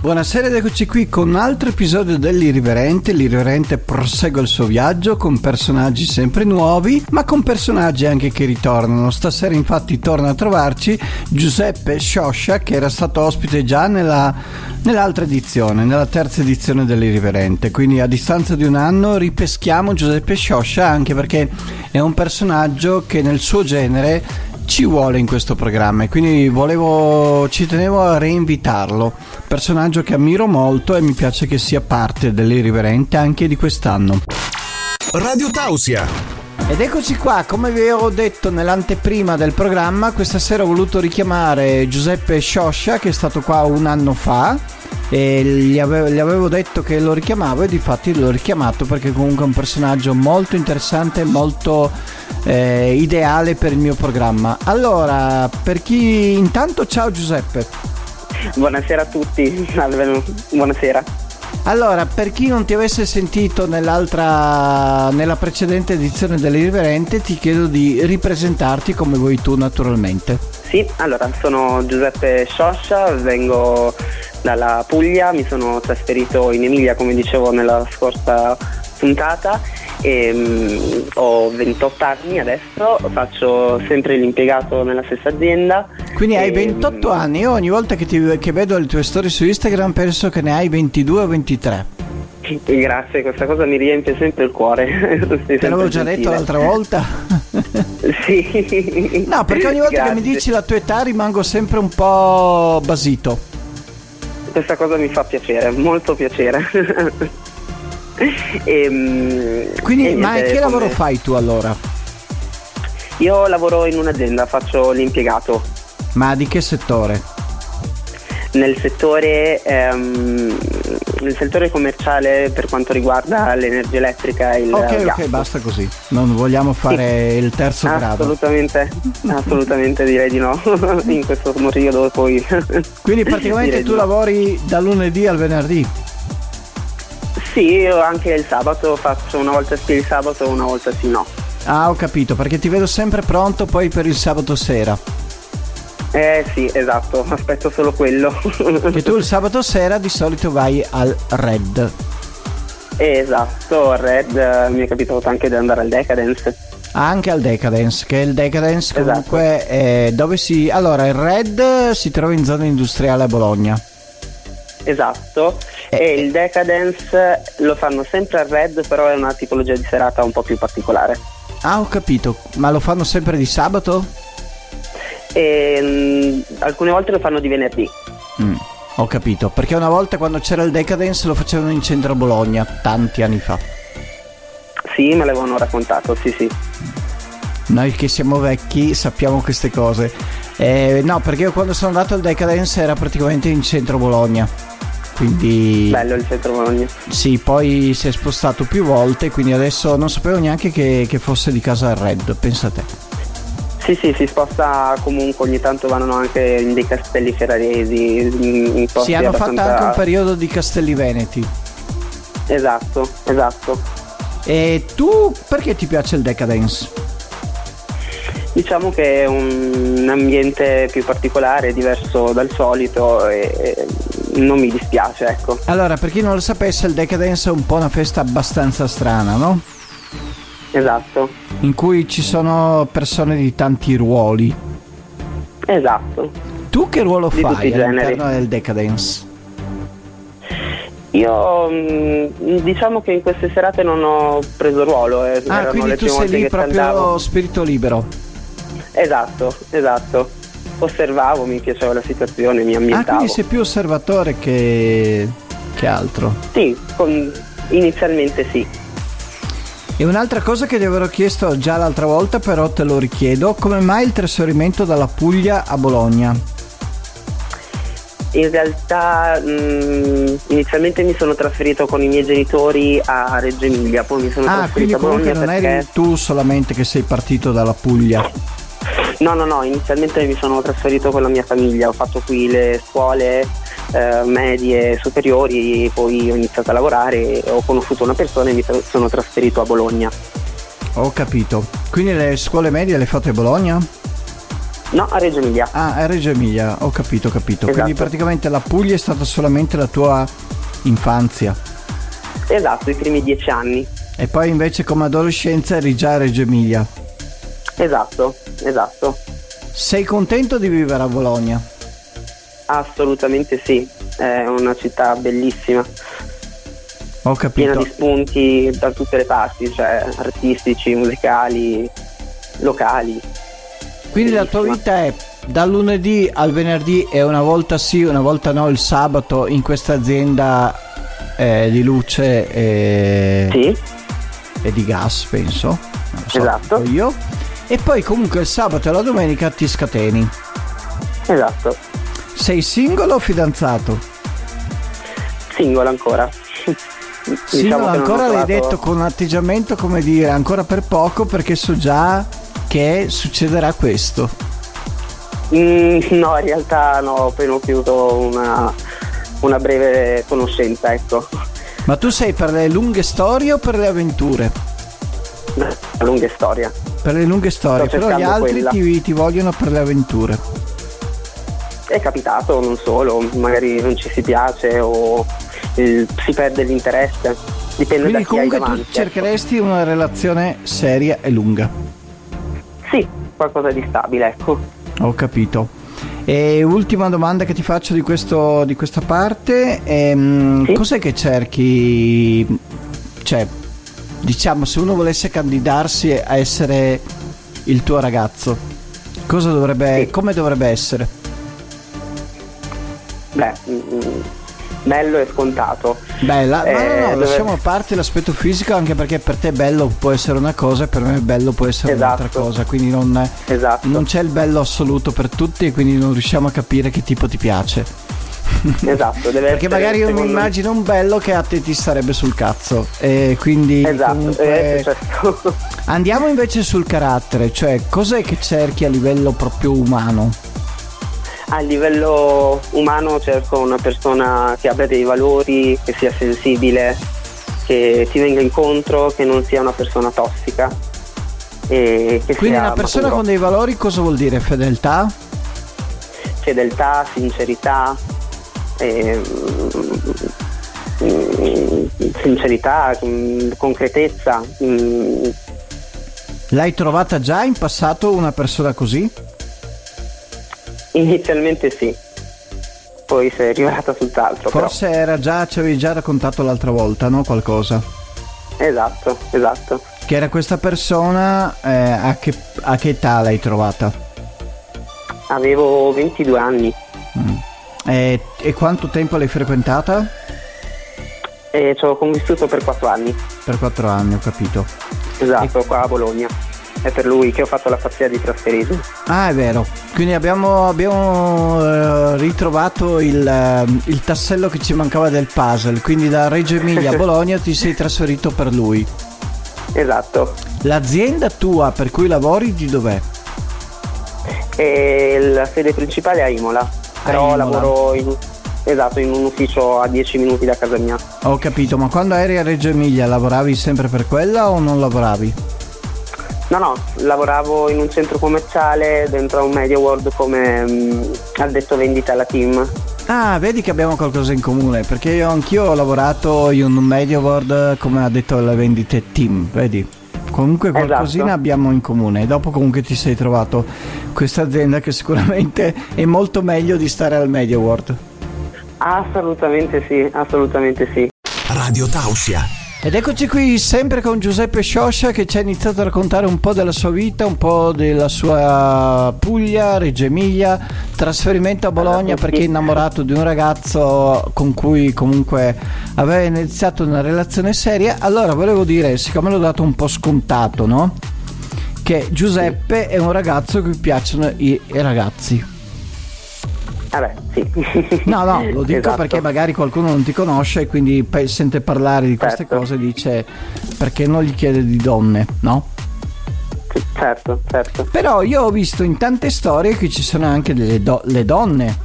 Buonasera ed eccoci qui con un altro episodio dell'Irriverente. L'Irriverente prosegue il suo viaggio con personaggi sempre nuovi, ma con personaggi anche che ritornano. Stasera infatti torna a trovarci Giuseppe Scioscia che era stato ospite già nella, nell'altra edizione, nella terza edizione dell'Irriverente. Quindi a distanza di un anno ripeschiamo Giuseppe Scioscia anche perché è un personaggio che nel suo genere ci vuole in questo programma e quindi volevo, ci tenevo a reinvitarlo. Personaggio che ammiro molto e mi piace che sia parte dell'irriverente anche di quest'anno. Radio Tausia. Ed eccoci qua, come vi avevo detto nell'anteprima del programma, questa sera ho voluto richiamare Giuseppe Scioscia che è stato qua un anno fa e gli avevo, gli avevo, detto che lo richiamavo e difatti l'ho richiamato perché comunque è un personaggio molto interessante, molto eh, ideale per il mio programma. Allora, per chi intanto ciao Giuseppe. Buonasera a tutti, buonasera. Allora, per chi non ti avesse sentito nell'altra, nella precedente edizione dell'Irriverente, ti chiedo di ripresentarti come vuoi tu naturalmente. Sì, allora, sono Giuseppe Scioscia, vengo dalla Puglia, mi sono trasferito in Emilia come dicevo nella scorsa puntata e, um, ho 28 anni adesso, faccio sempre l'impiegato nella stessa azienda. Quindi e, hai 28 um, anni, io ogni volta che, ti, che vedo le tue storie su Instagram penso che ne hai 22 o 23. Grazie, questa cosa mi riempie sempre il cuore. Te l'avevo già detto l'altra volta? sì. No, perché ogni volta Grazie. che mi dici la tua età rimango sempre un po' basito. Questa cosa mi fa piacere, molto piacere. e, ehm, Quindi, e ma niente, che lavoro fai tu allora? Io lavoro in un'azienda, faccio l'impiegato. Ma di che settore? Nel settore, ehm, nel settore commerciale per quanto riguarda l'energia elettrica e il Ok, gas. ok, basta così. Non vogliamo fare sì. il terzo assolutamente, grado. Assolutamente direi di no. in questo periodo poi. Quindi praticamente tu lavori da lunedì al venerdì? Sì, io anche il sabato faccio una volta sì il sabato, una volta sì no. Ah, ho capito, perché ti vedo sempre pronto poi per il sabato sera. Eh sì, esatto, aspetto solo quello. che tu il sabato sera di solito vai al Red. Esatto, al Red eh, mi è capitato anche di andare al Decadence. Anche al Decadence, che il Decadence esatto. comunque esatto. è dove si... Allora, il Red si trova in zona industriale a Bologna. Esatto, eh, e il Decadence lo fanno sempre al Red, però è una tipologia di serata un po' più particolare. Ah, ho capito, ma lo fanno sempre di sabato? E, mh, alcune volte lo fanno di venerdì. Mm, ho capito, perché una volta quando c'era il Decadence lo facevano in centro a Bologna, tanti anni fa. Sì, me l'avevano raccontato, sì sì. Noi che siamo vecchi sappiamo queste cose. Eh, no, perché io quando sono andato al Decadence era praticamente in centro Bologna. Quindi... Bello il centro Bologna. Sì, poi si è spostato più volte, quindi adesso non sapevo neanche che, che fosse di casa al Red, pensa te. Sì, sì, si sposta comunque, ogni tanto vanno anche in dei castelli ferraresi. In sì, hanno abbastanza... fatto anche un periodo di castelli veneti. Esatto, esatto. E tu perché ti piace il Decadence? Diciamo che è un ambiente più particolare, diverso dal solito e non mi dispiace, ecco. Allora, per chi non lo sapesse, il Decadence è un po' una festa abbastanza strana, no? Esatto. In cui ci sono persone di tanti ruoli. Esatto. Tu che ruolo di fai all'interno del Decadence? Io mm, diciamo che in queste serate non ho preso ruolo. Eh, ah, quindi tu sei lì proprio andavo. spirito libero. Esatto, esatto. Osservavo, mi piaceva la situazione, mi ambientavo. Ah, quindi sei più osservatore che, che altro? Sì, con... inizialmente sì. E un'altra cosa che ti avevo chiesto già l'altra volta, però te lo richiedo, come mai il trasferimento dalla Puglia a Bologna? In realtà mh, mm, inizialmente mi sono trasferito con i miei genitori a Reggio Emilia, poi mi sono ah, trasferito a Bologna non perché... eri tu solamente che sei partito dalla Puglia? No, no, no, inizialmente mi sono trasferito con la mia famiglia, ho fatto qui le scuole eh, medie superiori, poi ho iniziato a lavorare, ho conosciuto una persona e mi sono trasferito a Bologna. Ho capito. Quindi le scuole medie le fate a Bologna? No, a Reggio Emilia. Ah, a Reggio Emilia, ho capito, ho capito. Quindi Esatto. praticamente la Puglia è stata solamente la tua infanzia. Esatto, i primi dieci anni. E poi invece come adolescenza eri già a Reggio Emilia. Esatto, esatto. Sei contento di vivere a Bologna? Assolutamente sì. È una città bellissima, Ho piena capito. di spunti da tutte le parti, cioè artistici, musicali, locali. Quindi la tua bellissima. vita è dal lunedì al venerdì e una volta sì, una volta no il sabato in questa azienda eh, di luce e, Sì, e di gas, penso. So, Esatto. Io. E poi comunque il sabato e la domenica ti scateni. esatto. Sei singolo o fidanzato? Singolo ancora. Diciamo ho ancora l'hai trovato- detto con un atteggiamento come dire ancora per poco perché so già che succederà questo. Mm, no, in realtà no, ho appena chiuso una, una breve conoscenza, ecco. Ma tu sei per le lunghe storie o per le avventure? Una lunga storia. Per le lunghe storie, Sto però gli altri ti, ti vogliono per le avventure. È capitato, non solo, magari non ci si piace o eh, si perde l'interesse. Dipende Quindi da chi hai comunque tu davanti. ecco. cercheresti una relazione seria e lunga. Sì, qualcosa di stabile, ecco. Ho capito. E ultima domanda che ti faccio di, questo, di questa parte, ehm, Sì. cos'è che cerchi? Cioè, diciamo, se uno volesse candidarsi a essere il tuo ragazzo, cosa dovrebbe, Sì. come dovrebbe essere? Beh, mm, bello e scontato. Bella, ma no, Eh, no, dove- lasciamo a parte l'aspetto fisico anche perché per te bello può essere una cosa e per me bello può essere un'altra Esatto. cosa, quindi non, Esatto. non c'è il bello assoluto per tutti e quindi non riusciamo a capire che tipo ti piace. Esatto, deve Perché magari io mi immagino un bello che a te ti starebbe sul cazzo e quindi Esatto, comunque è successo. andiamo invece sul carattere, cioè cos'è che cerchi a livello proprio umano? A livello umano cerco una persona che abbia dei valori, che sia sensibile, che ti venga incontro, che non sia una persona tossica. E che Quindi una persona maturo. con dei valori cosa vuol dire? Fedeltà? fedeltà, sincerità, mm, sincerità, mm, concretezza. mm, L'hai trovata già in passato una persona così? Inizialmente sì, poi si è rivelata tutt'altro. però. Forse era già, ci avevi già raccontato l'altra volta, no? Qualcosa. Esatto, esatto. Che era questa persona, eh, a, che, a che età l'hai trovata? Avevo 22 anni E, e quanto tempo l'hai frequentata? e ci ho convissuto per 4 anni. Per quattro anni, ho capito. Esatto, qua a Bologna. È per lui che ho fatto la pazzia di trasferirmi. Ah, è vero. Quindi abbiamo, abbiamo, eh, ritrovato il, eh, il tassello che ci mancava del puzzle. Quindi da Reggio Emilia a Bologna ti sei trasferito per lui. Esatto. L'azienda tua per cui lavori di dov'è? E la sede principale è a Imola, però lavoro in, esatto, in un ufficio a 10 minuti da casa mia. Ho capito, ma quando eri a Reggio Emilia lavoravi sempre per quella o non lavoravi? No, no, lavoravo in un centro commerciale dentro a un Media World come mm, addetto vendita alla team. Ah, vedi che abbiamo qualcosa in comune, perché io anch'io ho lavorato in un media world come ha detto alle vendite team, vedi? Comunque qualcosina Esatto. abbiamo in comune e dopo comunque ti sei trovato questa azienda che sicuramente è molto meglio di stare al media world. Assolutamente sì, assolutamente sì. Radio Tausia. Ed eccoci qui sempre con Giuseppe Scioscia che ci ha iniziato a raccontare un po' della sua vita, un po' della sua Puglia, Reggio Emilia, trasferimento a Bologna perché è innamorato di un ragazzo con cui comunque aveva iniziato una relazione seria. Allora volevo dire, siccome l'ho dato un po' scontato, no? Che Giuseppe è un ragazzo a cui piacciono i ragazzi. Vabbè, sì. No, no, lo dico Esatto. perché magari qualcuno non ti conosce e quindi sente parlare di queste Certo. cose e dice perché non gli chiede di donne, no? Certo, certo. Però io ho visto in tante storie che ci sono anche delle do- le donne.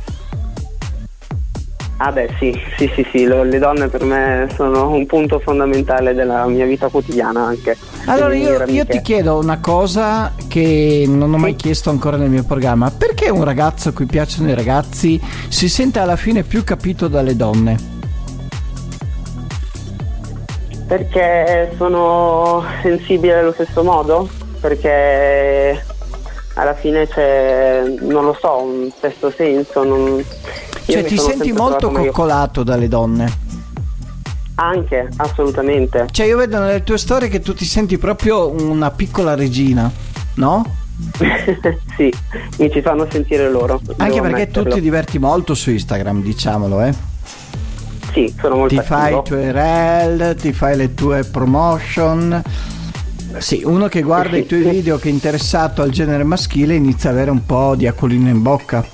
Ah beh sì, sì, sì, sì, lo- le donne per me sono un punto fondamentale della mia vita quotidiana anche. Allora io, io ti chiedo una cosa che non ho mai chiesto ancora nel mio programma. Perché un ragazzo a cui piacciono i ragazzi si sente alla fine più capito dalle donne? Perché sono sensibile allo stesso modo? Perché alla fine c'è, non lo so, un sesto senso. Non... io Cioè ti senti molto coccolato dalle donne? Anche, assolutamente. Cioè io vedo nelle tue storie che tu ti senti proprio una piccola regina, no? sì, mi ci fanno sentire loro. Anche perché tu ammetterlo. ti diverti molto su Instagram, diciamolo, eh. Sì, sono molto Ti fai i attivo. tuoi reel, ti fai le tue promotion. Sì, uno che guarda i tuoi video che è interessato al genere maschile inizia ad avere un po' di acquolina in bocca.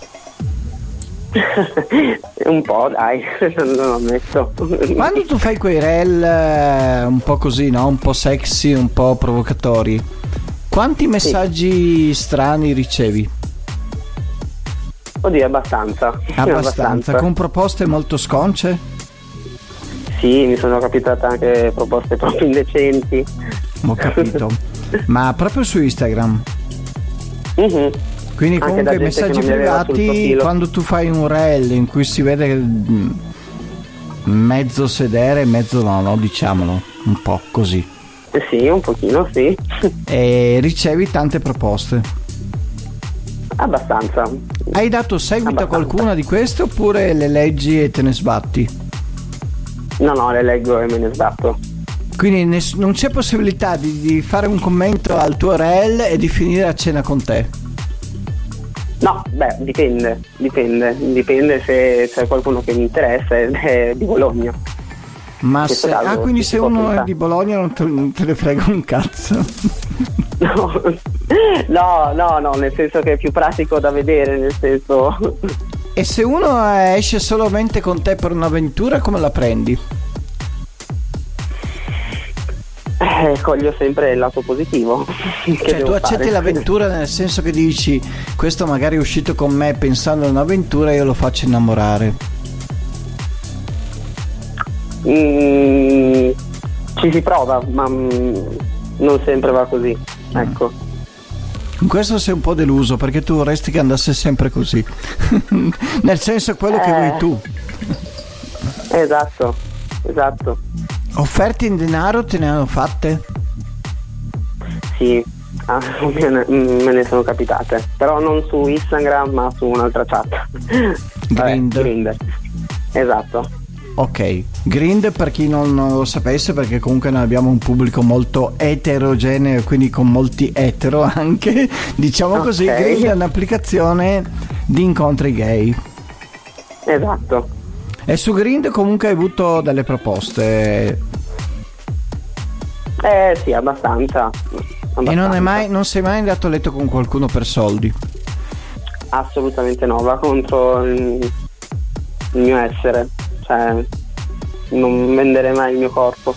un po', dai, non lo ammetto. Quando tu fai quei reel eh, un po' così, no? Un po' sexy, un po' provocatori, quanti messaggi strani ricevi? Oddio, abbastanza. Abbastanza, con proposte molto sconce? Sì, mi sono capitate anche proposte proprio indecenti. Ho capito. Ma proprio su Instagram. Mhm. Quindi Anche comunque i messaggi privati quando tu fai un reel in cui si vede mm, mezzo sedere e mezzo no, no, diciamolo, un po' così. Eh Sì, un pochino, sì. E ricevi tante proposte. Abbastanza. Hai dato seguito a Abbastanza. qualcuna di queste oppure le leggi e te ne sbatti? No, no, le leggo e me ne sbatto. Quindi ness- non c'è possibilità di, di fare un commento al tuo reel e di finire a cena con te. No, beh, dipende, dipende. Dipende se c'è qualcuno che mi interessa ed è di Bologna. Ma se, ah, quindi se uno è pensare. di Bologna non te, non te ne frega un cazzo. No, no, no, no, nel senso che è più pratico da vedere, nel senso... E se uno esce solamente con te per un'avventura, come la prendi? Eh, coglio sempre il lato positivo. Che Cioè, tu accetti fare? l'avventura nel senso che dici, questo magari è uscito con me pensando a un'avventura e io lo faccio innamorare. Mm, ci si prova, ma mm, non sempre va così. Ecco. In questo sei un po' deluso perché tu vorresti che andasse sempre così. nel senso quello che Eh. vuoi tu. Esatto, esatto. Offerte in denaro te ne hanno fatte? Sì, ah, me, ne, sono capitate. Però non su Instagram, ma su un'altra chat. Vabbè, Grindr. Grindr. Esatto. Ok, Grind per chi non non lo sapesse perché comunque noi abbiamo un pubblico molto eterogeneo, quindi con molti etero anche, diciamo così, Ok. Grind è un'applicazione di incontri gay. Esatto. E su Grind comunque hai avuto delle proposte Eh sì, abbastanza. e non, abbastanza. mai, non sei mai andato a letto con qualcuno per soldi. Assolutamente no, va contro il, mio essere. Cioè, non vendere mai il mio corpo.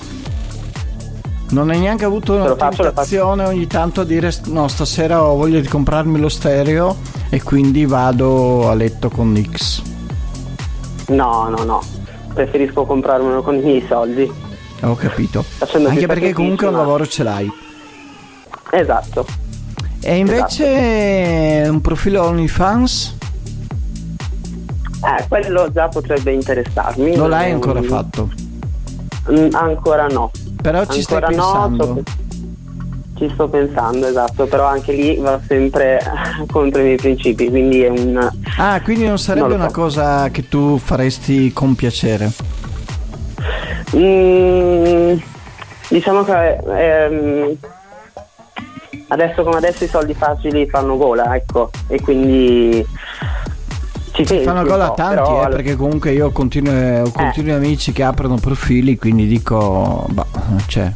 Non hai neanche avuto una tentazione ogni tanto a dire no stasera ho voglia di comprarmi lo stereo e quindi vado a letto con X. No, no, no. Preferisco comprarmelo con i miei soldi. Ho capito. Facendo Anche perché comunque un lavoro ce l'hai. Esatto. E invece un profilo OnlyFans Eh, quello già potrebbe interessarmi. non l'hai Mm, ancora fatto. mm, Ancora no. Però ci stai Ancora no, pensando. Sto- ci sto pensando, esatto, però anche lì va sempre contro i miei principi, quindi è un... Ah, quindi non sarebbe Non una so. cosa che tu faresti con piacere. Mm, diciamo che ehm, adesso come adesso i soldi facili fanno gola, ecco, e quindi ci Fanno un gol a tanti, però eh, perché comunque io ho continui, ho continui amici che aprono profili, quindi dico, bah, cioè,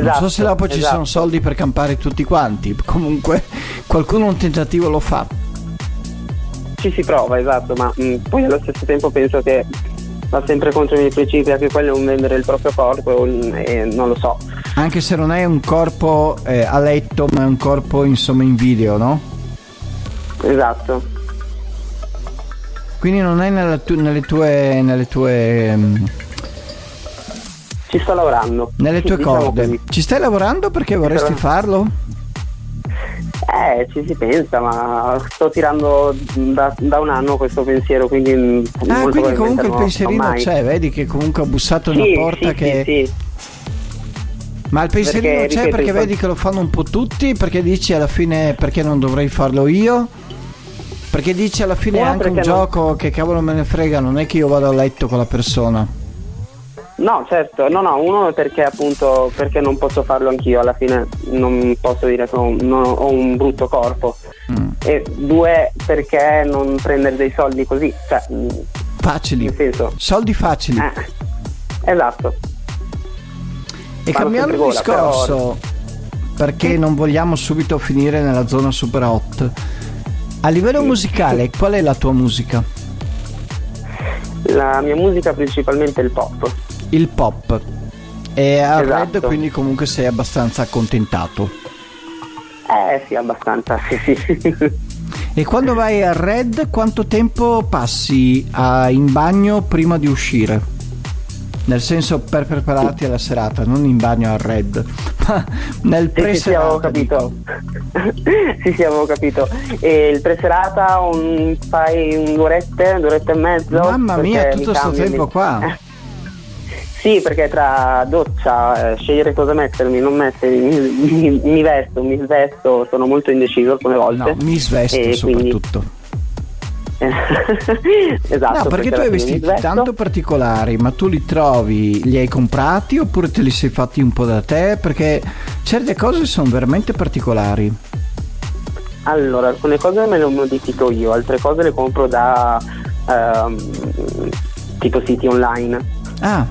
non so Esatto, se dopo ci esatto. sono soldi per campare tutti quanti, comunque qualcuno un tentativo lo fa. ci si prova, esatto, ma mm, poi allo stesso tempo penso che va sempre contro i miei principi, anche quello è un vendere il proprio corpo un- e non lo so. Anche se non è un corpo eh, a letto, ma è un corpo insomma in video, no? Esatto. Quindi non è nella tu- nelle tue... Nelle tue mm, Ci sto lavorando. nelle tue Diciamo corde. così. Ci stai lavorando perché vorresti Però- farlo? Eh, ci si pensa, ma sto tirando da, da un anno questo pensiero, quindi... Ah, molto quindi comunque il pensierino mai. c'è, vedi che comunque ho bussato a una Sì, porta sì, che... sì, sì. Ma il pensierino Perché, c'è ripeto, perché vedi che lo fanno un po' tutti, perché dici alla fine perché non dovrei farlo io? Perché dici alla fine è anche un non- gioco che cavolo me ne frega, non è che io vado a letto con la persona. No, certo, no, no, uno perché appunto perché non posso farlo anch'io, alla fine non posso dire che ho, un- non ho- un brutto corpo. Mm. E due perché non prendere dei soldi così, cioè, mm, Facili. senso, Soldi facili. eh, esatto. e fanno cambiando gola, discorso, perché non vogliamo subito finire nella zona super hot. A livello musicale, qual è la tua musica? La mia musica principalmente è il pop. Il pop. E a Esatto. Red quindi comunque sei abbastanza accontentato. Eh sì, abbastanza, sì, sì. E quando vai a Red, quanto tempo passi a- in bagno prima di uscire? Nel senso per prepararti alla serata, non in bagno a Red, ma nel Sì, sì, sì, avevo pre-serata. capito. sì, sì, avevo capito. E il preserata un, fai un'oretta, un'oretta e mezzo. Mamma mia, tutto mi sto cambio, tempo qua. Eh, Sì, perché tra doccia, eh, scegliere cosa mettermi, non mettermi, mi, mi- mi vesto, mi svesto, sono molto indeciso alcune volte. No, mi svesto E quindi- soprattutto. esatto. no, perché tu alla hai vestiti tanto particolari, ma tu li trovi, li hai comprati oppure te li sei fatti un po' da te? Perché certe cose sono veramente particolari. Allora, alcune cose me le modifico io, altre cose le compro da ehm, tipo siti online. Ah,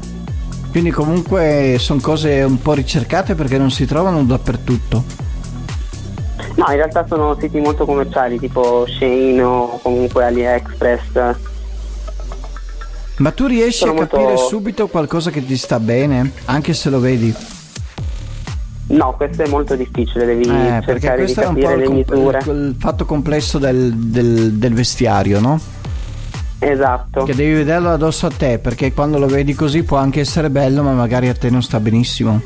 quindi comunque sono cose un po' ricercate perché non si trovano dappertutto. No, in realtà sono siti molto commerciali, tipo Shane o comunque AliExpress. Ma tu riesci Sono a molto- capire subito qualcosa che ti sta bene, anche se lo vedi? No, questo è molto difficile, devi Eh, cercare di capire il, le comp- misure. il fatto complesso del, del- del vestiario, no? Esatto. Che devi vederlo addosso a te, perché quando lo vedi così può anche essere bello, ma magari a te non sta benissimo.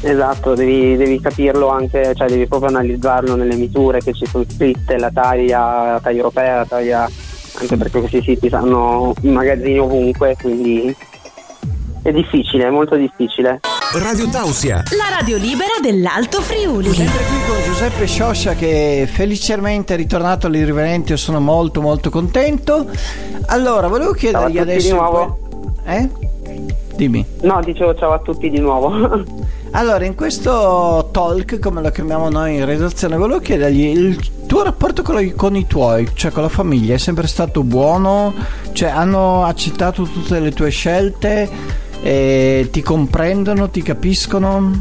Esatto, devi, devi capirlo anche, cioè devi proprio analizzarlo nelle misure che ci sono scritte, la taglia, la taglia europea, la taglia, anche perché questi siti hanno i magazzini ovunque, quindi è difficile, è molto difficile. Radio Tausia, La radio libera dell'Alto Friuli. Sempre qui con Giuseppe Scioscia che felicemente è ritornato all'irriverente, io sono molto molto contento. Allora, volevo chiedergli tutti adesso... di nuovo. Eh? Dimmi. No, dicevo ciao a tutti di nuovo. Allora, in questo talk, come lo chiamiamo noi in redazione, volevo chiedergli il tuo rapporto con, i- con i tuoi, cioè con la famiglia, è sempre stato buono? Cioè, hanno accettato tutte le tue scelte? E ti comprendono, ti capiscono?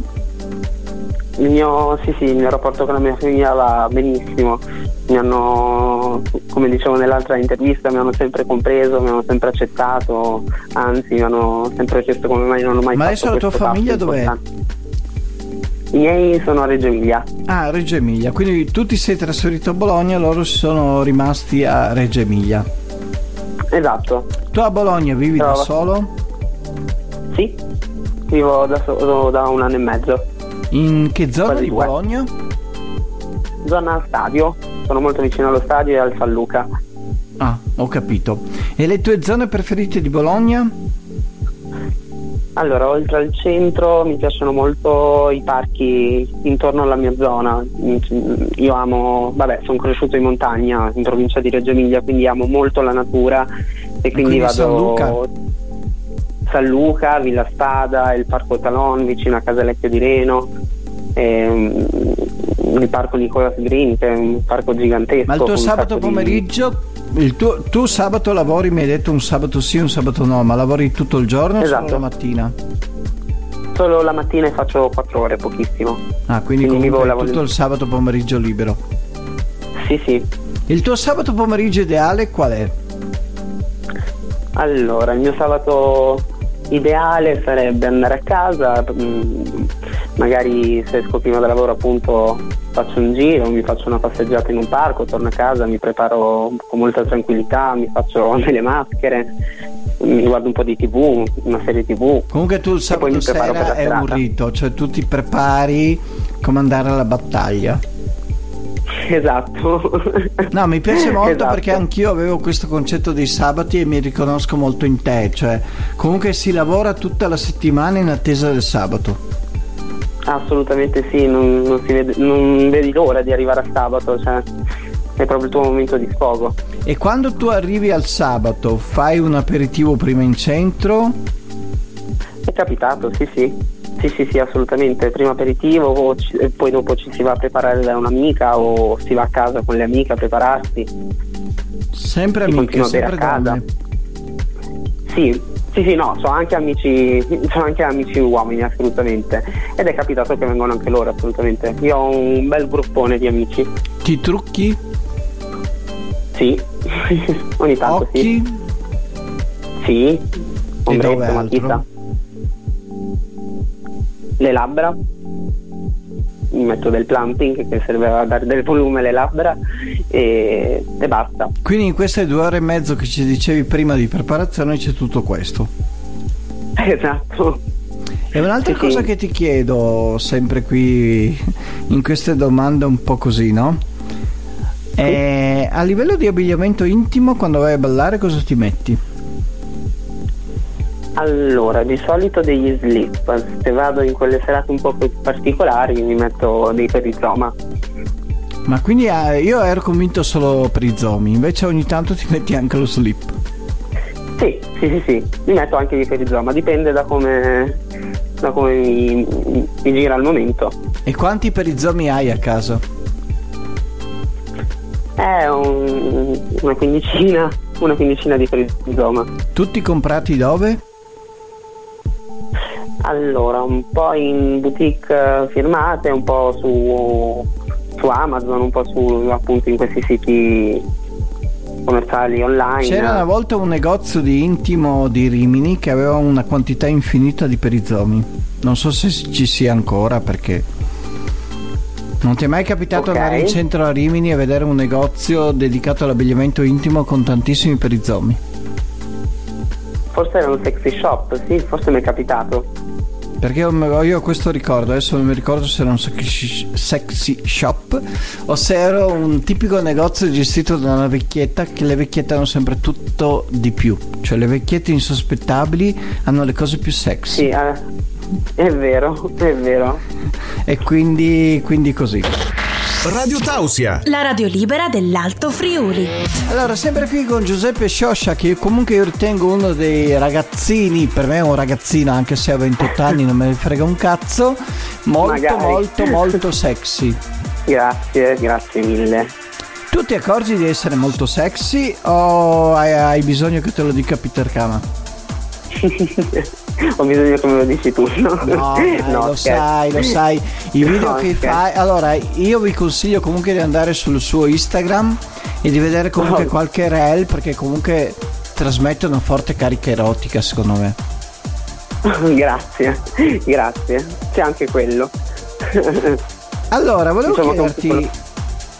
Il mio, sì, sì, il mio rapporto con la mia famiglia va benissimo. Mi hanno, come dicevo nell'altra intervista, mi hanno sempre compreso, mi hanno sempre accettato, anzi mi hanno sempre chiesto come mai non ho mai Ma adesso la tua famiglia dov'è? I miei sono a Reggio Emilia. Ah, Reggio Emilia, quindi tu ti sei trasferito a Bologna, loro sono rimasti a Reggio Emilia. Esatto, Tu a Bologna vivi da Brava. solo? Sì. Vivo da solo da un anno e mezzo. In che zona Quasi di due. Bologna? Zona stadio, sono molto vicino allo stadio e al San Luca. Ah, ho capito. E le tue zone preferite di Bologna? Allora, oltre al centro mi piacciono molto i parchi intorno alla mia zona. Io amo, vabbè, sono cresciuto in montagna in provincia di Reggio Emilia, quindi amo molto la natura e quindi, quindi vado San Luca? San Luca, Villa Spada, il Parco Talon vicino a Casalecchio di Reno, ehm, il Parco Nicolas Green che è un parco gigantesco. Ma il tuo sabato di- pomeriggio, il tuo, tu sabato lavori, mi hai detto un sabato sì, un sabato no, ma lavori tutto il giorno o Esatto. solo la mattina? Solo la mattina e faccio 4 ore, pochissimo. Ah, quindi, Quindi comunque tutto il sabato pomeriggio libero. Sì, sì. Il tuo sabato pomeriggio ideale qual è? Allora, il mio sabato ideale sarebbe andare a casa, mm, magari se esco prima da lavoro appunto faccio un giro, mi faccio una passeggiata in un parco, torno a casa, mi preparo con molta tranquillità, mi faccio delle maschere, mi guardo un po' di tv, una serie tv. Comunque tu il sabato sera è un rito, cioè tu ti prepari come andare alla battaglia. Esatto. No, mi piace molto esatto. perché anch'io avevo questo concetto dei sabati e mi riconosco molto in te, cioè comunque si lavora tutta la settimana in attesa del sabato. Assolutamente sì, non, non, vede, non vedi l'ora di arrivare a sabato, cioè è proprio il tuo momento di sfogo. E quando tu arrivi al sabato fai un aperitivo prima in centro? È capitato, sì sì. Sì, sì, sì, assolutamente. Prima aperitivo, poi dopo ci si va a preparare da un'amica o si va a casa con le amiche a prepararsi. Sempre amiche, sempre a casa. Sì, sì, sì, no, sono anche amici, sono anche amici uomini assolutamente. Ed è capitato che vengono anche loro assolutamente. Io ho un bel gruppone di amici. Ti trucchi? Sì, ogni tanto Occhi? sì. Sì, ombretto, matita le labbra metto del plumping che serve a dare del volume alle labbra e, e, basta. Quindi in queste due ore e mezzo che ci dicevi prima di preparazione c'è tutto questo. Esatto. E un'altra sì, cosa sì. che ti chiedo sempre qui in queste domande un po' così, no? Sì. È, a livello di abbigliamento intimo quando vai a ballare cosa ti metti? Allora, di solito degli slip, se vado in quelle serate un po' più particolari mi metto dei perizoma. Ma quindi eh, io ero convinto solo per i zomi, invece ogni tanto ti metti anche lo slip. Sì, sì, sì, sì, mi metto anche di perizoma, dipende da come, da come mi, mi, gira al momento. E quanti perizomi hai a casa? Eh, un, una quindicina, una quindicina di perizoma. Tutti comprati dove? Allora, un po' in boutique firmate, un po' su, su Amazon, un po' su appunto in questi siti commerciali online. C'era una volta un negozio di intimo di Rimini che aveva una quantità infinita di perizomi. Non so se ci sia ancora perché. Non ti è mai capitato okay. andare in centro a Rimini e vedere un negozio dedicato all'abbigliamento intimo con tantissimi perizomi? Forse era un sexy shop, sì, forse mi è capitato. Perché io ho questo ricordo, adesso non mi ricordo se era un sexy shop o se era un tipico negozio gestito da una vecchietta che le vecchiette hanno sempre tutto di più. Cioè le vecchiette insospettabili hanno le cose più sexy. Sì, eh, è vero, è vero. E quindi, quindi così. Radio Tausia, la radio libera dell'Alto Friuli. Allora, sempre qui con Giuseppe Scioscia, che comunque io ritengo uno dei ragazzini, per me è un ragazzino, anche se ha 28 anni, non me ne frega un cazzo, molto, Magari. molto, molto sexy. Grazie, grazie mille. Tu ti accorgi di essere molto sexy o hai, hai bisogno che te lo dica Peter Kama? ho bisogno che me lo dici tu no, no, dai, no lo sai lo sai. I video no, che fai allora io vi consiglio comunque di andare sul suo Instagram e di vedere comunque oh. qualche reel perché comunque trasmette una forte carica erotica secondo me. Grazie grazie. C'è anche quello. Allora volevo diciamo chiederti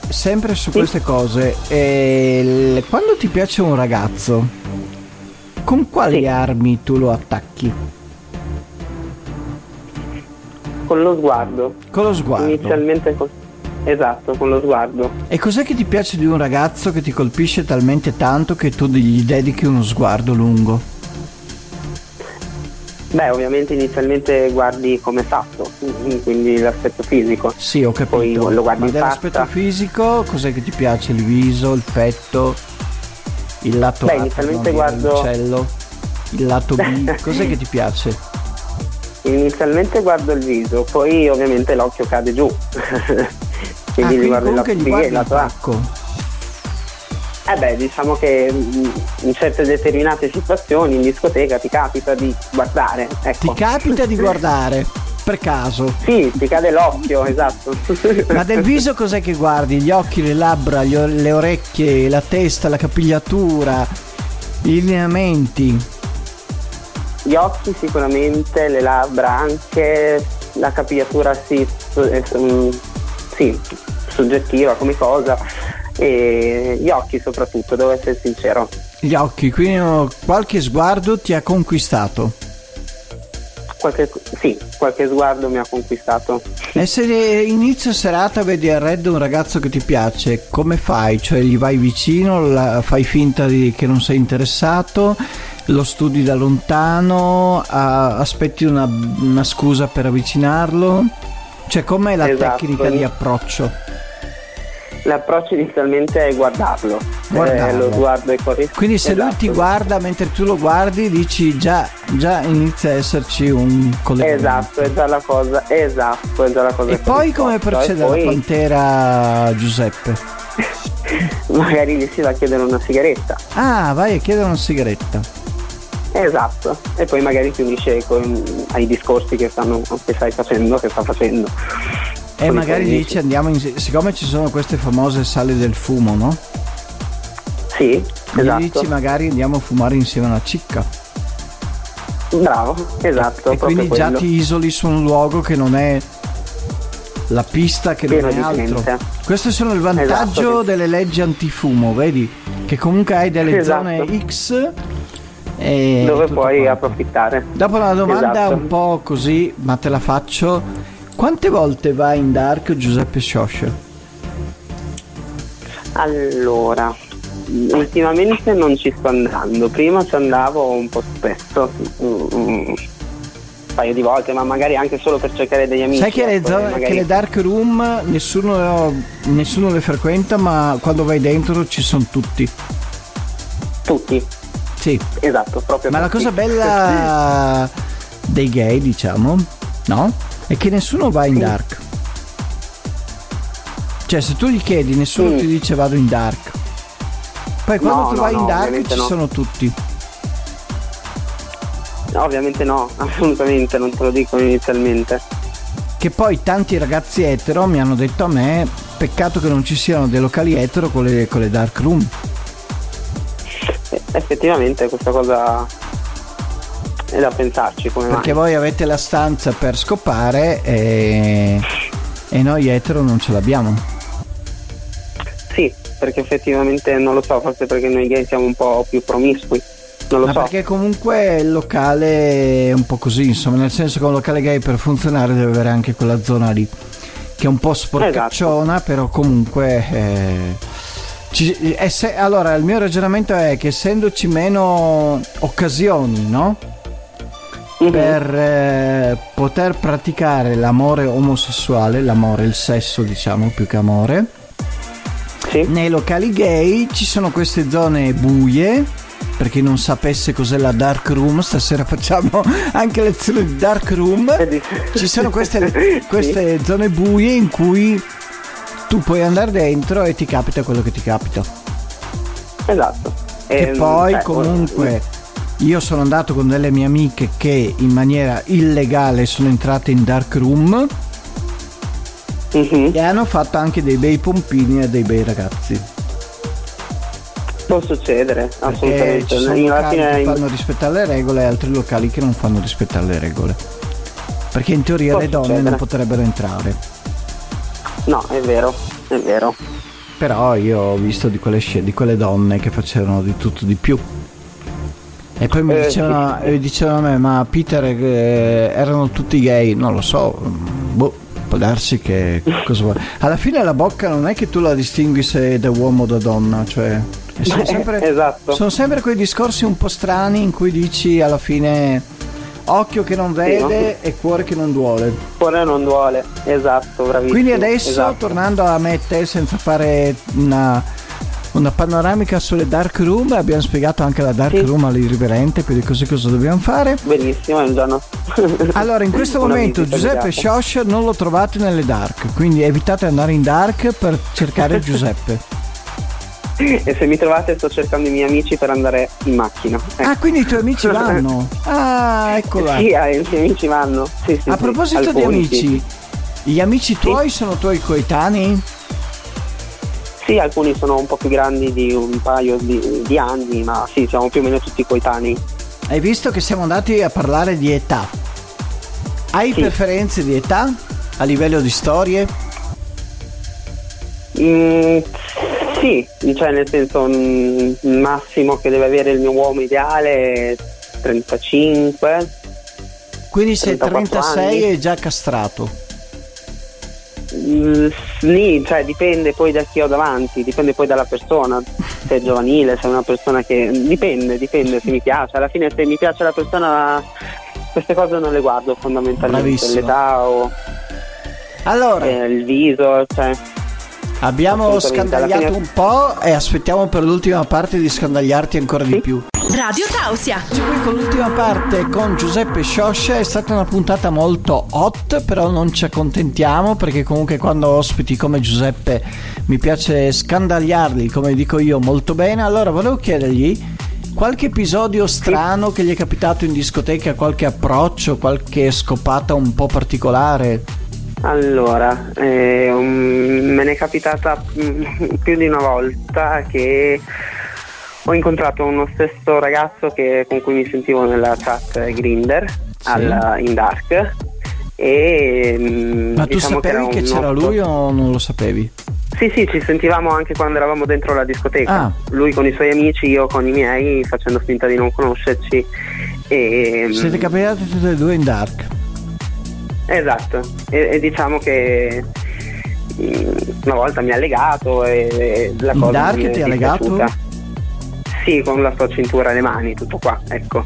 sempre su queste cose eh, quando ti piace un ragazzo con quali sì. armi tu lo attacchi? Con lo sguardo. Con lo sguardo. Inizialmente con... Esatto, con lo sguardo. E cos'è che ti piace di un ragazzo che ti colpisce talmente tanto che tu gli dedichi uno sguardo lungo? Beh, ovviamente inizialmente guardi come fatto, quindi l'aspetto fisico. Sì, ho capito. Poi lo guardi Ma in dell'aspetto fisico cos'è che ti piace? Il viso, il petto? Il lato Beh, A, inizialmente guardo l'uccello, il lato B, cos'è che ti piace? Inizialmente guardo il viso, poi ovviamente l'occhio cade giù. quindi ah, quindi guardo il lato B e il lato A. Eh beh, diciamo che mm, in certe determinate situazioni in discoteca ti capita di guardare. Ecco. Ti capita di guardare? Per caso. Sì, ti cade l'occhio, esatto. Ma del viso cos'è che guardi? Gli occhi, le labbra, o- le orecchie, la testa, la capigliatura, i lineamenti? Gli occhi sicuramente, le labbra anche, la capigliatura sì, eh, mm, sì, soggettiva come cosa e gli occhi soprattutto, devo essere sincero. Gli occhi, quindi qualche sguardo ti ha conquistato? Qualche, sì, qualche sguardo mi ha conquistato. E se inizio serata vedi a Red un ragazzo che ti piace, come fai? Cioè gli vai vicino, la, fai finta di, che non sei interessato, lo studi da lontano, a, aspetti una, una, scusa per avvicinarlo? Cioè com'è la esatto. tecnica di approccio? L'approccio inizialmente è guardarlo, eh, lo sguardo è corretto. Quindi se esatto. lui ti guarda mentre tu lo guardi dici già, già inizia a esserci un collegamento. Esatto, è già la cosa, esatto, è già la cosa. E poi come procede poi... la pantera Giuseppe? Magari gli si va a chiedere una sigaretta. Ah, vai a chiedere una sigaretta. Esatto, e poi magari ti unisce con, ai discorsi che, stanno, che stai facendo, che sta facendo. E magari dici andiamo in... siccome ci sono queste famose sale del fumo, no? Sì, esatto. Gli dici magari andiamo a fumare insieme a una cicca. Bravo, esatto. E quindi quello. già ti isoli su un luogo che non è la pista che Pieno non è altro. Gente. Questo sono il vantaggio esatto, delle leggi antifumo, vedi? Che comunque hai delle esatto. zone X dove puoi approfittare. Dopo una domanda esatto. un po' così, ma te la faccio. Quante volte vai in Dark Giuseppe Scioscia? Allora, ultimamente non ci sto andando, prima ci andavo un po' spesso, un paio di volte, ma magari anche solo per cercare degli amici. Sai che, le, ecco, zone, magari... che le dark room nessuno, nessuno le frequenta, ma quando vai dentro ci sono tutti. Tutti? Sì. Esatto, proprio. Ma la cosa bella dei gay, diciamo, no? È che nessuno va in dark. Cioè, se tu gli chiedi, nessuno mm. ti dice vado in dark. Poi quando no, tu no, vai no, in dark ci sono tutti. No, ovviamente no, assolutamente, non te lo dico inizialmente. Che poi tanti ragazzi etero mi hanno detto a me, peccato che non ci siano dei locali etero con le, con le dark room. Eh, effettivamente questa cosa è da pensarci come perché mai. voi avete la stanza per scopare e, e noi etero non ce l'abbiamo sì perché effettivamente non lo so forse perché noi gay siamo un po' più promiscui non lo Ma so. perché comunque il locale è un po' così, insomma, nel senso che un locale gay per funzionare deve avere anche quella zona lì, che è un po' sporcacciona, esatto. però comunque... Eh, ci, se, allora, il mio ragionamento è che essendoci meno occasioni, no? Uh-huh. per eh, poter praticare l'amore omosessuale, l'amore, il sesso diciamo più che amore. Sì. Nei locali gay ci sono queste zone buie per chi non sapesse cos'è la dark room, stasera facciamo anche lezione di dark room. Ci sono queste, queste sì. zone buie in cui tu puoi andare dentro e ti capita quello che ti capita. Esatto. Che e, ehm, poi beh, comunque io sono andato con delle mie amiche che in maniera illegale sono entrate in dark room uh-huh. e hanno fatto anche dei bei pompini a dei bei ragazzi. Può succedere, assolutamente. Ci sono locali che fanno rispettare le regole e altri locali che non fanno rispettare le regole. Perché in teoria Può le donne succedere. non potrebbero entrare. No, è vero, è vero. Però io ho visto di quelle, di quelle donne che facevano di tutto di più. E poi mi eh, dicevano, sì. dicevano a me, ma Peter eh, erano tutti gay, non lo so, boh, può darsi che cosa vuoi. Alla fine la bocca non è che tu la distingui se è da uomo o da donna, cioè... Sono sempre, esatto. sono sempre quei discorsi un po' strani in cui dici alla fine occhio che non vede sì, no? e cuore che non duole. Cuore non duole, esatto, bravissimo. Quindi adesso, esatto. tornando a me e te senza fare una una panoramica sulle dark room abbiamo spiegato anche la dark sì. room all'irriverente quindi così cosa dobbiamo fare? Benissimo è un giorno. Allora in questo momento Giuseppe Shosh non lo trovate nelle dark quindi evitate di andare in dark per cercare Giuseppe. E se mi trovate sto cercando i miei amici per andare in macchina. Ecco. ah quindi i tuoi amici vanno? Ah eccola. Sì ah, i miei amici vanno. Sì, sì, a proposito di amici gli amici tuoi sono tuoi coetanei? Sì, alcuni sono un po' più grandi di un paio di, di anni, ma sì, siamo più o meno tutti coetanei. Hai visto che siamo andati a parlare di età? Hai Sì. preferenze di età a livello di storie? Mm, sì, cioè nel senso mm, il massimo che deve avere il mio uomo ideale è 35. Quindi 34 36 anni. e già castrato. Mm, sì, cioè dipende poi da chi ho davanti, dipende poi dalla persona, se è giovanile, se è una persona che... dipende, dipende se mi piace, alla fine se mi piace la persona queste cose non le guardo fondamentalmente, Bravissimo. l'età o Allora, eh, il viso, cioè... abbiamo scandagliato fine- un po' e aspettiamo per l'ultima parte di scandagliarti ancora di Sì. più. Radio Tausia. Qui con l'ultima parte con Giuseppe Scioscia è stata una puntata molto hot, però non ci accontentiamo perché comunque quando ospiti come Giuseppe mi piace scandagliarli, come dico io, molto bene. Allora volevo chiedergli qualche episodio strano che gli è capitato in discoteca, qualche approccio, qualche scopata un po' particolare. Allora, eh, um, me ne è capitata mm, più di una volta che ho incontrato uno stesso ragazzo che- con cui mi sentivo nella chat Grinder al- in Dark e mm, Ma tu diciamo sapevi era che, un c'era lui o non lo sapevi? Sì, sì, ci sentivamo anche quando eravamo dentro la discoteca. Ah. Lui con i suoi amici, io con i miei, facendo finta di non conoscerci. E, mm, Siete capitati tutti e due in dark. Esatto, e, e diciamo che mm, una volta mi ha legato e, e la In cosa dark mi è ti ha legato? dispiaciuta. Sì, con la sua cintura alle mani, tutto qua, ecco.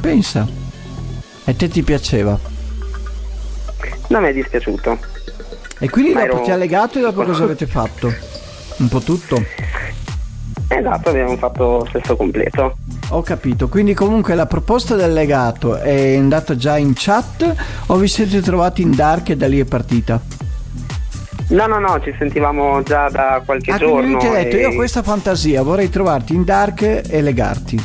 Pensa. E te ti piaceva? Non mi è dispiaciuto. E quindi Ma dopo ero- ti ha legato e dopo cosa avete fatto? Un po' tutto? Esatto, abbiamo fatto sesso completo. Ho capito, quindi comunque la proposta del legato è andata già in chat o vi siete trovati in dark e da lì è partita? No, no, no, ci sentivamo già da qualche ah, quindi giorno. lui ti ha detto e- io ho questa fantasia, vorrei trovarti in dark e legarti.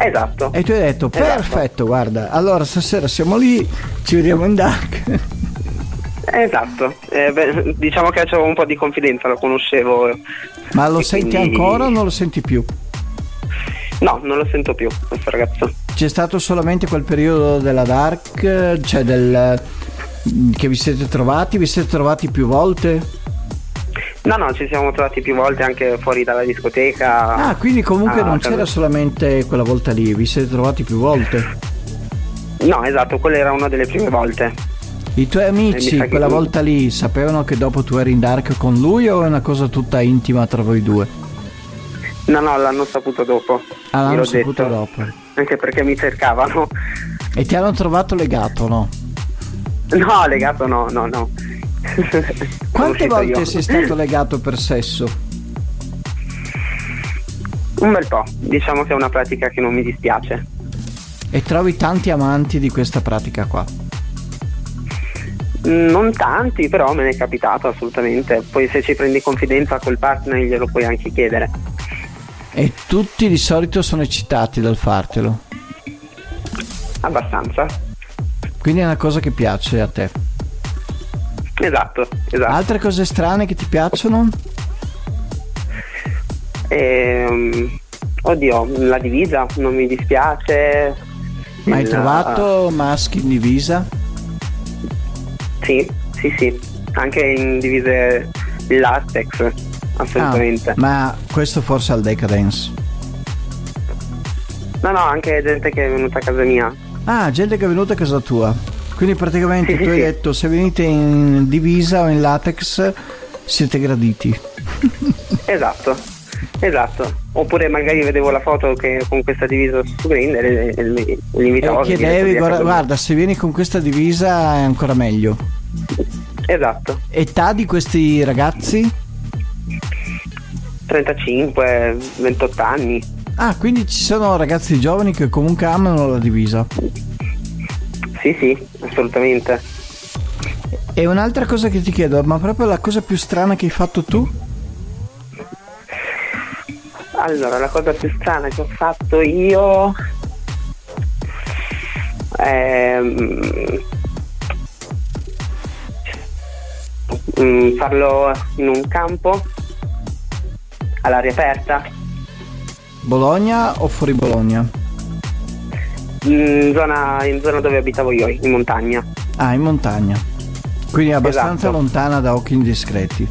Esatto. E tu hai detto Esatto. perfetto, guarda, allora stasera siamo lì, ci vediamo in dark. Esatto. Eh, beh, diciamo che c'avevo un po' di confidenza, lo conoscevo. Ma lo senti quindi- ancora o non lo senti più? No, non lo sento più, questo ragazzo. C'è stato solamente quel periodo della dark, cioè del che vi siete trovati, vi siete trovati più volte? No, no, ci siamo trovati più volte anche fuori dalla discoteca. Ah, quindi comunque Ah, non casa- c'era solamente quella volta lì, vi siete trovati più volte. No, esatto, quella era una delle prime volte. I tuoi Eh, mi amici che quella volta lì sapevano che dopo tu eri in dark con lui o è una cosa tutta intima tra voi due? No, no, l'hanno saputo dopo. Ah, l'hanno saputo detto. dopo. Anche perché mi cercavano. E ti hanno trovato legato, no? No, legato no, no, no. Quante volte io. sei stato legato per sesso? Un bel po'. Diciamo che è una pratica che non mi dispiace. E trovi tanti amanti di questa pratica qua. Non tanti, però me ne è capitato assolutamente. Poi se ci prendi confidenza col partner glielo puoi anche chiedere. E tutti di solito sono eccitati dal fartelo. Abbastanza. Quindi è una cosa che piace a te. Esatto, esatto. Altre cose strane che ti piacciono? Ehm, oddio, la divisa non mi dispiace. Ma hai trovato maschi in divisa? Sì, sì, sì. Anche in divise latex, assolutamente. Ah, ma questo forse al decadence. No, no, anche gente che è venuta a casa mia. Ah, gente che è venuta a casa tua. Quindi praticamente Sì, tu sì, hai sì. detto se venite in divisa o in latex siete graditi. Esatto, esatto. Oppure magari vedevo la foto che con questa divisa su Grindr e, e li, li E invitavo. a venire chiedevi, guarda, guarda, se vieni con questa divisa è ancora meglio. Esatto, Età di questi ragazzi? 35, 28 anni. Ah, quindi ci sono ragazzi giovani che comunque amano la divisa. Sì, sì, assolutamente. E un'altra cosa che ti chiedo, ma proprio la cosa più strana che hai fatto tu? Allora, la cosa più strana che ho fatto io ehm, mm, farlo in un campo all'aria aperta. Bologna o fuori Bologna? In zona, in zona dove abitavo io, in montagna. Ah, in montagna. Quindi abbastanza Esatto. lontana da occhi indiscreti.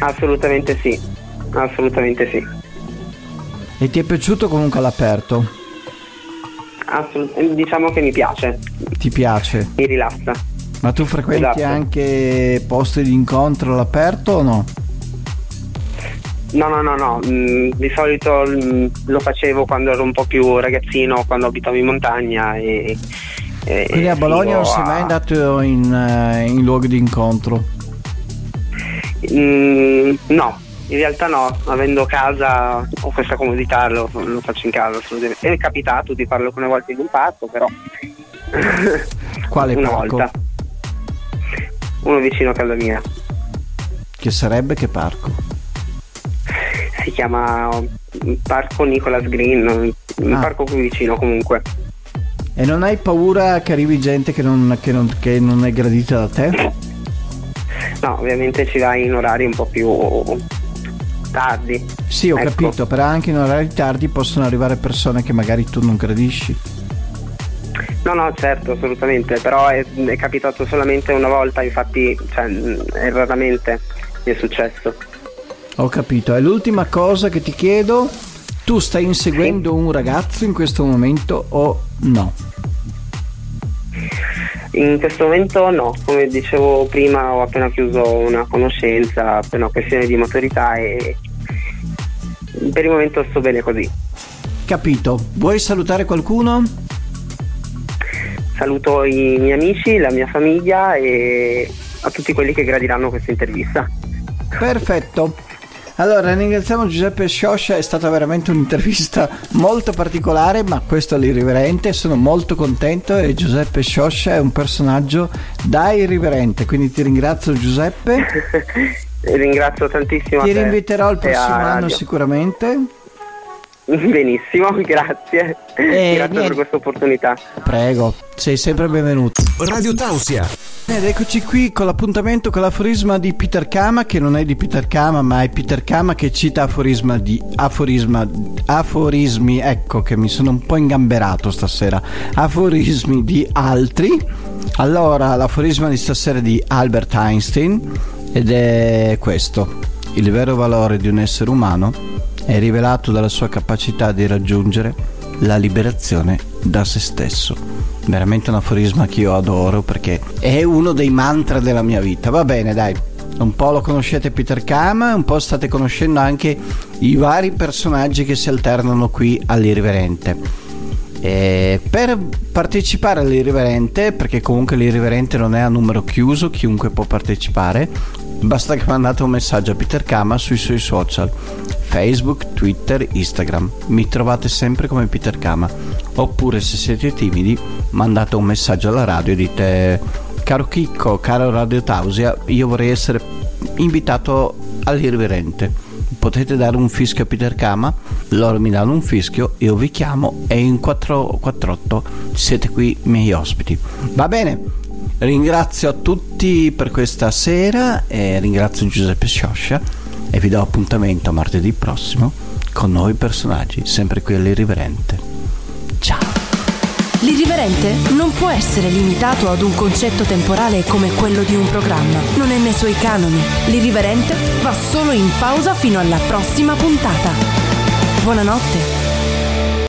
Assolutamente sì, assolutamente sì. E ti è piaciuto comunque all'aperto? Assolut- diciamo che mi piace, Ti piace? mi rilassa. Ma tu frequenti Esatto. anche posti di incontro all'aperto o no? No, no, no, no, mm, di solito mm, lo facevo quando ero un po' più ragazzino, quando abitavo in montagna e... e Quindi a Bologna non sei mai andato in, eh, in luoghi di incontro? Mm, no, in realtà no, avendo casa ho questa comodità, lo, lo faccio in casa assolutamente. È capitato di farlo alcune volte in un parco, però Quale una parco? volta. Uno vicino a casa mia. Che sarebbe che parco? Si chiama mm, Parco Nicholas Green, un Ah. parco qui vicino comunque. E non hai paura che arrivi gente che non, che non- che non è gradita da te? No, ovviamente ci vai in orari un po' più tardi. Sì, ho Ecco. capito, però anche in orari tardi possono arrivare persone che magari tu non gradisci. No, no, certo, assolutamente, però è, è capitato solamente una volta, infatti, cioè, mm, è raramente mi è successo. Ho capito. E l'ultima cosa che ti chiedo, tu stai inseguendo un ragazzo in questo momento o no? In questo momento no, come dicevo prima ho appena chiuso una conoscenza per una questione di maturità e per il momento sto bene così. Capito. Vuoi salutare qualcuno? Saluto i miei amici, la mia famiglia e a tutti quelli che gradiranno questa intervista. Perfetto. Allora, ringraziamo Giuseppe Scioscia, è stata veramente un'intervista molto particolare, ma questo è l'irriverente, sono molto contento e Giuseppe Scioscia è un personaggio da irriverente, quindi ti ringrazio Giuseppe, Ringrazio tantissimo. ti rinviterò il prossimo anno sicuramente. Benissimo, grazie. Eh, grazie niente. per questa opportunità. Prego, sei sempre benvenuto. Radio Tausia. Ed eccoci qui con l'appuntamento con l'aforisma di Peter Kama, che non è di Peter Kama, ma è Peter Kama che cita aforisma di aforisma, aforismi, ecco che mi sono un po' ingamberato stasera, aforismi di altri. Allora, l'aforisma di stasera è di Albert Einstein ed è questo. Il vero valore di un essere umano è rivelato dalla sua capacità di raggiungere la liberazione da se stesso. Veramente un aforisma che io adoro perché è uno dei mantra della mia vita. Va bene, dai. Un po' lo conoscete Peter Kama, un po' state conoscendo anche i vari personaggi che si alternano qui all'irriverente. E per partecipare all'irriverente, perché comunque l'irriverente non è a numero chiuso, chiunque può partecipare, basta che mandate un messaggio a Peter Kama sui suoi social, Facebook, Twitter, Instagram. Mi trovate sempre come Peter Kama. Oppure se siete timidi, mandate un messaggio alla radio e dite caro Chicco, caro Radio Tausia, io vorrei essere invitato all'irriverente potete dare un fischio a Peter Kama, loro mi danno un fischio, io vi chiamo e in 448 siete qui miei ospiti. Va bene, ringrazio a tutti per questa sera e ringrazio Giuseppe Scioscia e vi do appuntamento martedì prossimo con nuovi personaggi, sempre qui all'Irriverente. Ciao! L'irriverente non può essere limitato ad un concetto temporale come quello di un programma. Non è nei suoi canoni. L'irriverente va solo in pausa fino alla prossima puntata. Buonanotte